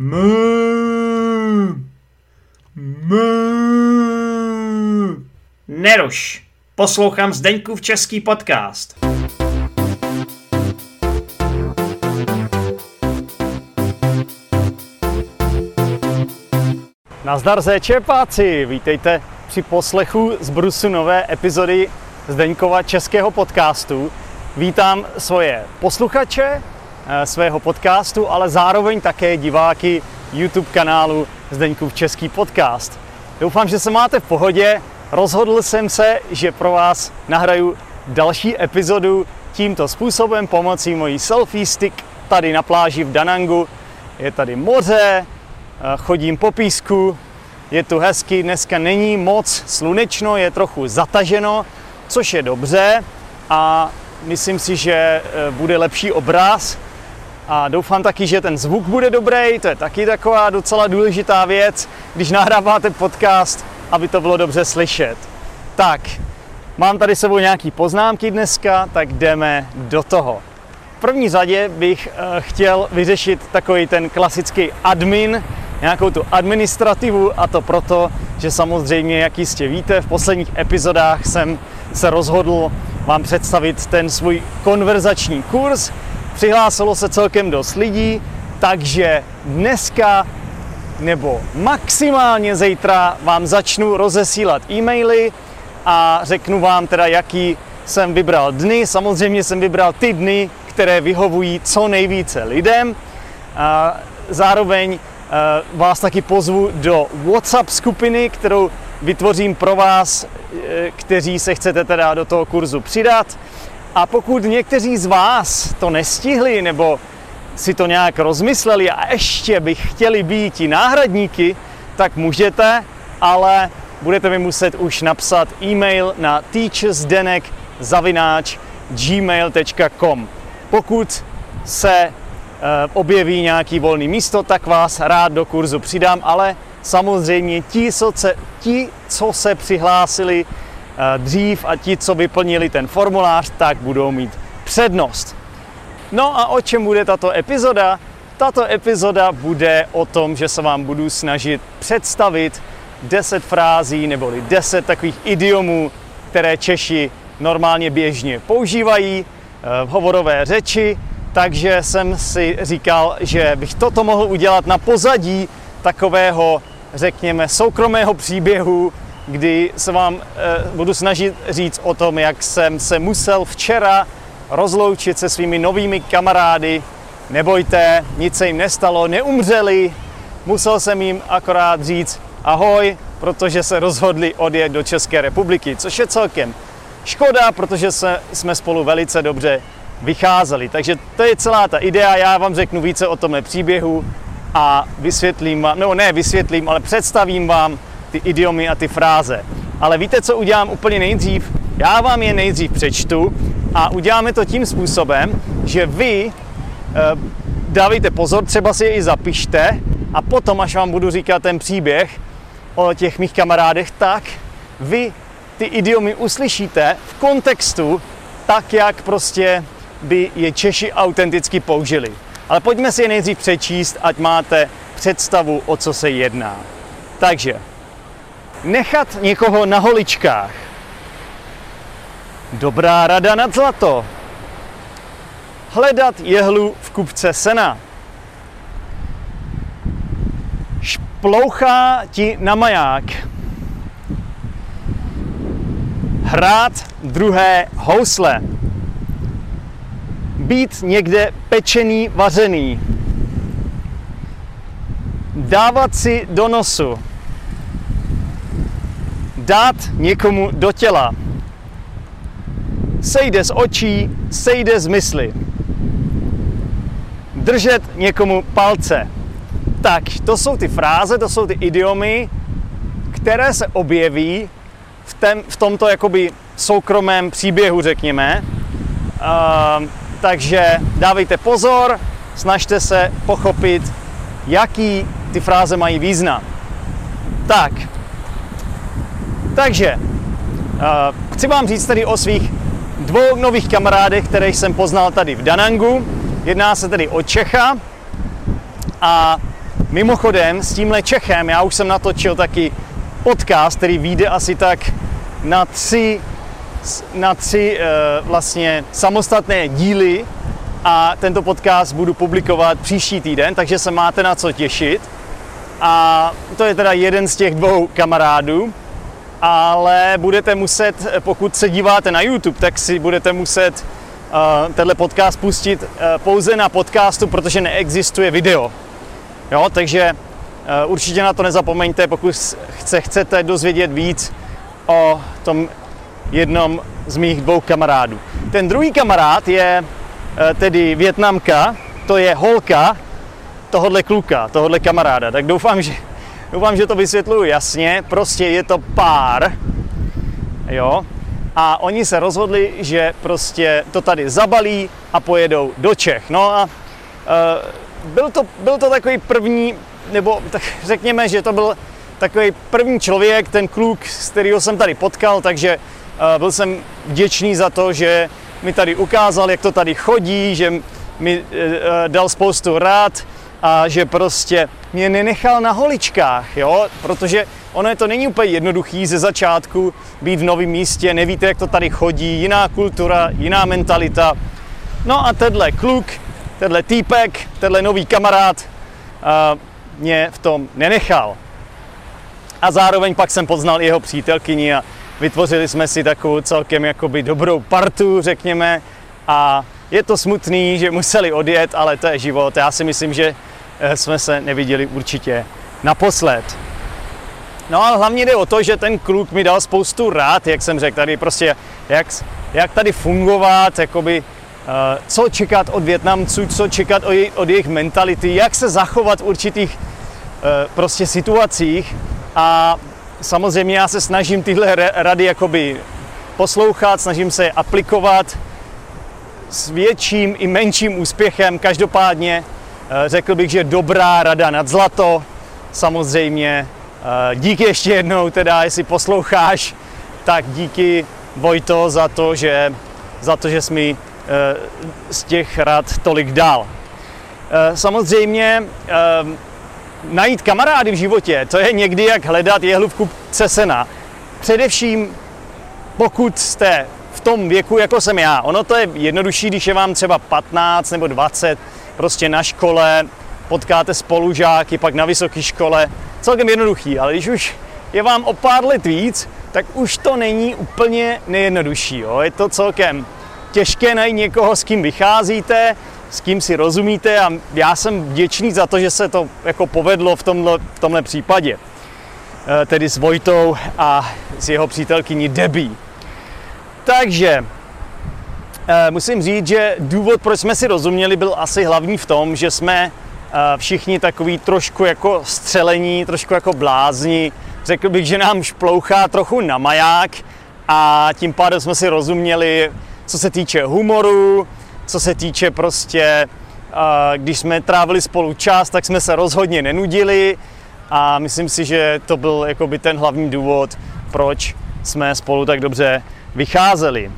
Mö. Mö. Neruš. Poslouchám Zdeňkův český podcast. Nazdar Zéčepáci, vítejte při poslechu z Brusu nové epizody Zdeňkova českého podcastu. Vítám svoje posluchače svého podcastu, ale zároveň také diváky YouTube kanálu Zdeňkův český podcast. Doufám, že se máte v pohodě. Rozhodl jsem se, že pro vás nahraju další epizodu tímto způsobem pomocí mojí selfie stick tady na pláži v Danangu. Je tady moře, Eh, chodím po písku, je tu hezky, dneska není moc slunečno, je trochu zataženo, což je dobře a myslím si, že eh, bude lepší obraz a doufám taky, že ten zvuk bude dobrý, to je taky taková docela důležitá věc, když nahráváte podcast, aby to bylo dobře slyšet. Tak, mám tady sebou nějaký poznámky dneska, tak jdeme do toho. V první řadě bych eh, chtěl vyřešit takový ten klasický admin, nějakou tu administrativu a to proto, že samozřejmě, jak jistě víte, v posledních epizodách jsem se rozhodl vám představit ten svůj konverzační kurz. Přihlásilo se celkem dost lidí, takže dneska nebo maximálně zítra vám začnu rozesílat e-maily a řeknu vám teda, jaký jsem vybral dny. Samozřejmě jsem vybral ty dny, které vyhovují co nejvíce lidem. A zároveň Eh, vás taky pozvu do WhatsApp skupiny, kterou vytvořím pro vás, eh, kteří se chcete teda do toho kurzu přidat. A pokud někteří z vás to nestihli nebo si to nějak rozmysleli a ještě by chtěli být i náhradníky, tak můžete, ale budete mi muset už napsat e-mail na teachersdenek gmail.com. Pokud se Eh, objeví nějaký volný místo, tak vás rád do kurzu přidám, ale samozřejmě ti, co se, ti, co se přihlásili dřív a ti, co vyplnili ten formulář, tak budou mít přednost. No a o čem bude tato epizoda? Tato epizoda bude o tom, že se vám budu snažit představit 10 frází neboli 10 takových idiomů, které Češi normálně běžně používají eh, v hovorové řeči takže jsem si říkal, že bych toto mohl udělat na pozadí takového, řekněme, soukromého příběhu, kdy se vám e, budu snažit říct o tom, jak jsem se musel včera rozloučit se svými novými kamarády. Nebojte, nic se jim nestalo, neumřeli. Musel jsem jim akorát říct ahoj, protože se rozhodli odjet do České republiky, což je celkem škoda, protože se, jsme spolu velice dobře vycházeli. Takže to je celá ta idea, já vám řeknu více o tomhle příběhu a vysvětlím vám, nebo ne vysvětlím, ale představím vám ty idiomy a ty fráze. Ale víte, co udělám úplně nejdřív? Já vám je nejdřív přečtu a uděláme to tím způsobem, že vy e, dávejte pozor, třeba si je i zapište a potom, až vám budu říkat ten příběh o těch mých kamarádech, tak vy ty idiomy uslyšíte v kontextu tak, jak prostě by je Češi autenticky použili. Ale pojďme si je nejdřív přečíst, ať máte představu, o co se jedná. Takže, nechat někoho na holičkách. Dobrá rada nad zlato. Hledat jehlu v kupce sena. Šplouchá ti na maják. Hrát druhé housle být někde pečený, vařený. Dávat si do nosu. Dát někomu do těla. Sejde z očí, sejde z mysli. Držet někomu palce. Tak, to jsou ty fráze, to jsou ty idiomy, které se objeví v, tém, v tomto jakoby soukromém příběhu, řekněme. Uh, takže dávejte pozor, snažte se pochopit, jaký ty fráze mají význam. Tak, takže uh, chci vám říct tedy o svých dvou nových kamarádech, které jsem poznal tady v Danangu. Jedná se tedy o Čecha a Mimochodem, s tímhle Čechem já už jsem natočil taky podcast, který vyjde asi tak na tři, na tři uh, vlastně samostatné díly a tento podcast budu publikovat příští týden, takže se máte na co těšit. A to je teda jeden z těch dvou kamarádů, ale budete muset, pokud se díváte na YouTube, tak si budete muset uh, tenhle podcast pustit uh, pouze na podcastu, protože neexistuje video. Jo, takže uh, určitě na to nezapomeňte, pokud se chcete dozvědět víc o tom jednom z mých dvou kamarádů. Ten druhý kamarád je tedy Větnamka, to je holka tohohle kluka, tohohle kamaráda. Tak doufám, že, doufám, že to vysvětluju jasně. Prostě je to pár, jo, a oni se rozhodli, že prostě to tady zabalí a pojedou do Čech. No a uh, byl, to, byl to takový první, nebo tak řekněme, že to byl takový první člověk, ten kluk, s kterého jsem tady potkal, takže uh, byl jsem vděčný za to, že mi tady ukázal, jak to tady chodí, že mi uh, dal spoustu rád a že prostě mě nenechal na holičkách, jo, protože ono je to není úplně jednoduchý ze začátku být v novém místě, nevíte, jak to tady chodí, jiná kultura, jiná mentalita. No a tenhle kluk, tenhle týpek, tenhle nový kamarád a, mě v tom nenechal. A zároveň pak jsem poznal jeho přítelkyni a vytvořili jsme si takovou celkem jakoby dobrou partu, řekněme, a je to smutný, že museli odjet, ale to je život. Já si myslím, že eh, jsme se neviděli určitě naposled. No ale hlavně jde o to, že ten kluk mi dal spoustu rád, jak jsem řekl, tady prostě, jak, jak tady fungovat, jakoby, uh, co čekat od Větnamců, co čekat od, od jejich mentality, jak se zachovat v určitých uh, prostě situacích a samozřejmě já se snažím tyhle rady jakoby poslouchat, snažím se je aplikovat s větším i menším úspěchem. Každopádně řekl bych, že dobrá rada nad zlato, samozřejmě Eh, díky ještě jednou teda, jestli posloucháš, tak díky Vojto za to, že, za to, že jsi mi eh, z těch rad tolik dal. Eh, samozřejmě najít kamarády v životě, to je někdy jak hledat jehlu v kupce sena. Především pokud jste v tom věku, jako jsem já. Ono to je jednodušší, když je vám třeba 15 nebo 20, prostě na škole, potkáte spolužáky, pak na vysoké škole, celkem jednoduchý, ale když už je vám o pár let víc, tak už to není úplně nejjednodušší. Jo? Je to celkem těžké najít někoho, s kým vycházíte, s kým si rozumíte a já jsem vděčný za to, že se to jako povedlo v tomhle, v tomhle případě. E, tedy s Vojtou a s jeho přítelkyní Debbie. Takže musím říct, že důvod, proč jsme si rozuměli, byl asi hlavní v tom, že jsme všichni takový trošku jako střelení, trošku jako blázni. Řekl bych, že nám šplouchá trochu na maják a tím pádem jsme si rozuměli, co se týče humoru, co se týče prostě, když jsme trávili spolu čas, tak jsme se rozhodně nenudili a myslím si, že to byl jakoby ten hlavní důvod, proč jsme spolu tak dobře vycházeli.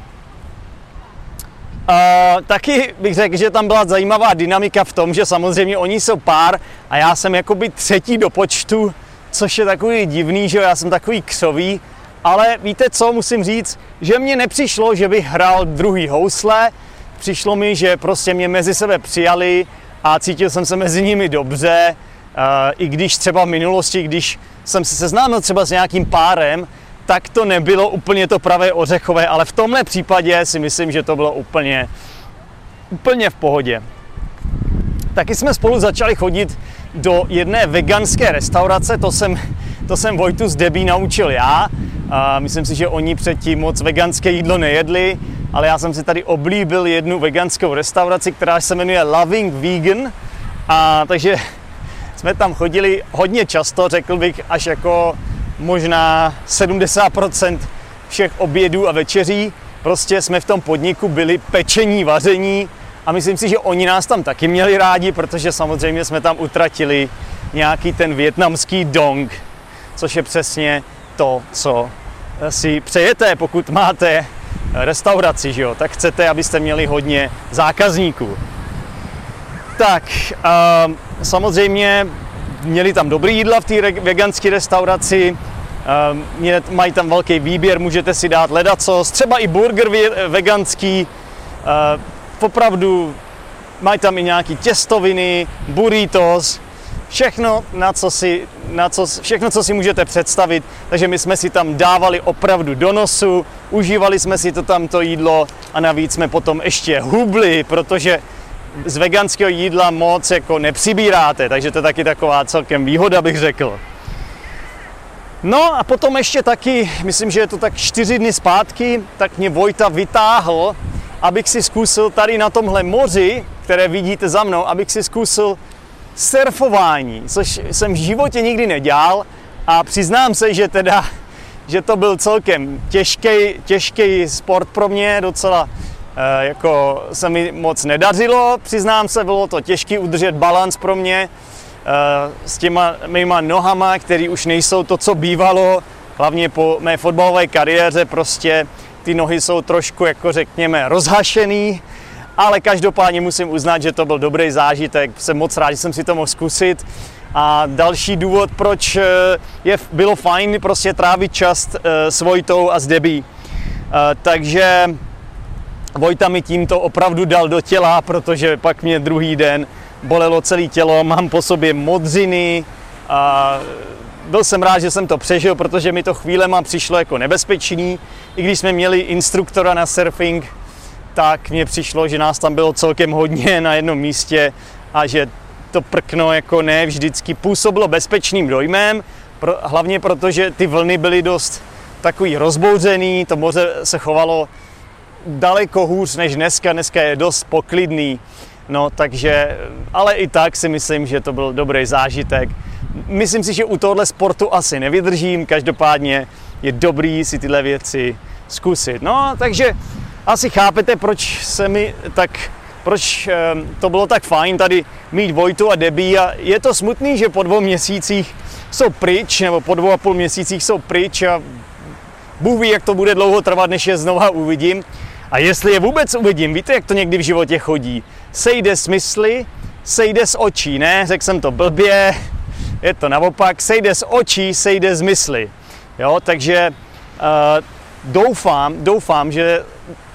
Uh, taky bych řekl, že tam byla zajímavá dynamika v tom, že samozřejmě oni jsou pár a já jsem jakoby třetí do počtu, což je takový divný, že já jsem takový křový, ale víte co, musím říct, že mně nepřišlo, že bych hrál druhý housle, přišlo mi, že prostě mě mezi sebe přijali a cítil jsem se mezi nimi dobře, uh, i když třeba v minulosti, když jsem se seznámil třeba s nějakým párem, tak to nebylo úplně to pravé ořechové, ale v tomhle případě si myslím, že to bylo úplně, úplně v pohodě. Taky jsme spolu začali chodit do jedné veganské restaurace, to jsem, to jsem Vojtu z Debí naučil já. A myslím si, že oni předtím moc veganské jídlo nejedli, ale já jsem si tady oblíbil jednu veganskou restauraci, která se jmenuje Loving Vegan. A takže jsme tam chodili hodně často, řekl bych, až jako možná 70% všech obědů a večeří. Prostě jsme v tom podniku byli pečení, vaření a myslím si, že oni nás tam taky měli rádi, protože samozřejmě jsme tam utratili nějaký ten větnamský dong, což je přesně to, co si přejete, pokud máte restauraci, že jo? tak chcete, abyste měli hodně zákazníků. Tak, uh, samozřejmě měli tam dobrý jídla v té veganské restauraci, Ehm, mají tam velký výběr, můžete si dát ledacos, třeba i burger veganský, ehm, opravdu mají tam i nějaký těstoviny, burritos, všechno, na co si, na co, všechno, co si můžete představit. Takže my jsme si tam dávali opravdu do nosu, užívali jsme si to tam to jídlo a navíc jsme potom ještě hubli, protože z veganského jídla moc jako nepřibíráte, takže to je taky taková celkem výhoda, bych řekl. No a potom ještě taky, myslím, že je to tak čtyři dny zpátky, tak mě Vojta vytáhl, abych si zkusil tady na tomhle moři, které vidíte za mnou, abych si zkusil surfování, což jsem v životě nikdy nedělal. A přiznám se, že teda, že to byl celkem těžký, těžký sport pro mě, docela eh, jako se mi moc nedařilo, přiznám se, bylo to těžké udržet balans pro mě, s těma mýma nohama, které už nejsou to, co bývalo, hlavně po mé fotbalové kariéře, prostě ty nohy jsou trošku, jako řekněme, rozhašený, ale každopádně musím uznat, že to byl dobrý zážitek, jsem moc rád, že jsem si to mohl zkusit. A další důvod, proč eh, je, bylo fajn prostě trávit čas eh, s Vojtou a s Debí. Takže Vojta mi tímto opravdu dal do těla, protože pak mě druhý den bolelo celé tělo, mám po sobě modřiny a byl jsem rád, že jsem to přežil, protože mi to chvílema přišlo jako nebezpečný. I když jsme měli instruktora na surfing, tak mně přišlo, že nás tam bylo celkem hodně na jednom místě a že to prkno jako ne vždycky působilo bezpečným dojmem, pro, hlavně protože ty vlny byly dost takový rozbouřený, to moře se chovalo daleko hůř než dneska, dneska je dost poklidný. No, takže, ale i tak si myslím, že to byl dobrý zážitek. Myslím si, že u tohle sportu asi nevydržím, každopádně je dobrý si tyhle věci zkusit. No, takže asi chápete, proč se mi tak, proč ehm, to bylo tak fajn tady mít Vojtu a Debí a je to smutný, že po dvou měsících jsou pryč, nebo po dvou a půl měsících jsou pryč a Bůh ví, jak to bude dlouho trvat, než je znova uvidím. A jestli je vůbec uvidím, víte, jak to někdy v životě chodí. Sejde s mysli, sejde z očí, ne, řekl jsem to blbě, je to naopak, sejde z očí, sejde z mysli. Jo, takže uh, doufám, doufám, že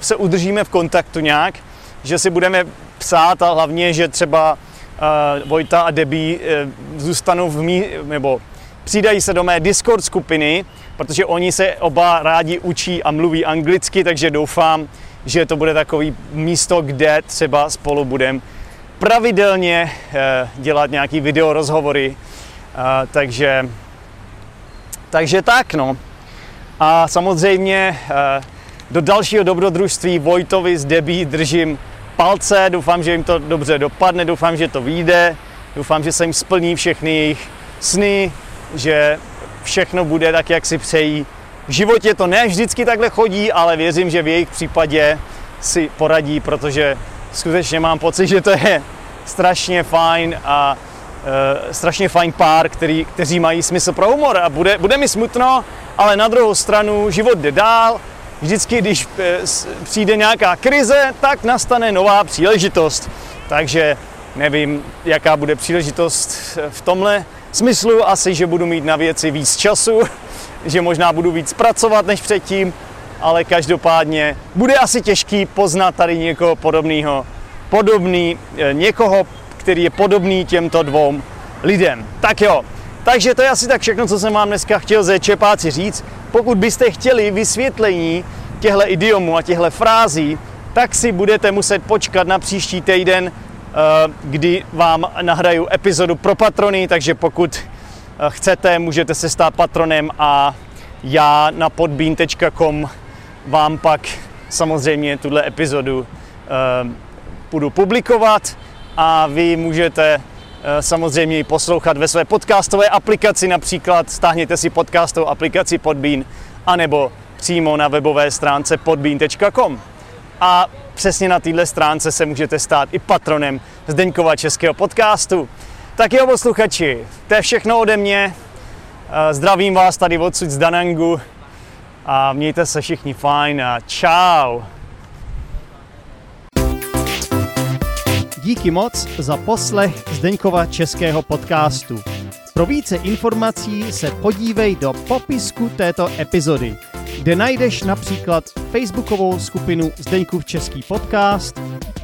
se udržíme v kontaktu nějak, že si budeme psát a hlavně, že třeba uh, Vojta a Debí uh, zůstanou v mý, nebo přidají se do mé Discord skupiny, protože oni se oba rádi učí a mluví anglicky, takže doufám, že to bude takový místo, kde třeba spolu budeme pravidelně eh, dělat nějaký video rozhovory. Eh, takže, takže tak no. A samozřejmě eh, do dalšího dobrodružství Vojtovi z Debí držím palce, doufám, že jim to dobře dopadne, doufám, že to vyjde, doufám, že se jim splní všechny jejich sny, že všechno bude tak, jak si přejí v životě to ne vždycky takhle chodí, ale věřím, že v jejich případě si poradí, protože skutečně mám pocit, že to je strašně fajn a e, strašně fajn pár, který, kteří mají smysl pro humor a bude, bude mi smutno, ale na druhou stranu život jde dál, vždycky, když e, přijde nějaká krize, tak nastane nová příležitost. Takže nevím, jaká bude příležitost v tomhle smyslu, asi, že budu mít na věci víc času, že možná budu víc pracovat než předtím, ale každopádně bude asi těžký poznat tady někoho podobného, podobný, eh, někoho, který je podobný těmto dvou lidem. Tak jo, takže to je asi tak všechno, co jsem vám dneska chtěl ze Čepáci říct. Pokud byste chtěli vysvětlení těchto idiomů a těchto frází, tak si budete muset počkat na příští týden, eh, kdy vám nahraju epizodu pro patrony, takže pokud chcete, můžete se stát patronem a já na podbean.com vám pak samozřejmě tuhle epizodu uh, budu publikovat a vy můžete uh, samozřejmě ji poslouchat ve své podcastové aplikaci, například stáhněte si podcastovou aplikaci Podbean, anebo přímo na webové stránce podbean.com. A přesně na této stránce se můžete stát i patronem Zdeňkova českého podcastu. Tak jo, posluchači, to je všechno ode mě. Eh, zdravím vás tady odsud z Danangu a mějte se všichni fajn a čau. Díky moc za poslech Zdeňkova českého podcastu. Pro více informací se podívej do popisku této epizody, kde najdeš například facebookovou skupinu Zdeňkův český podcast,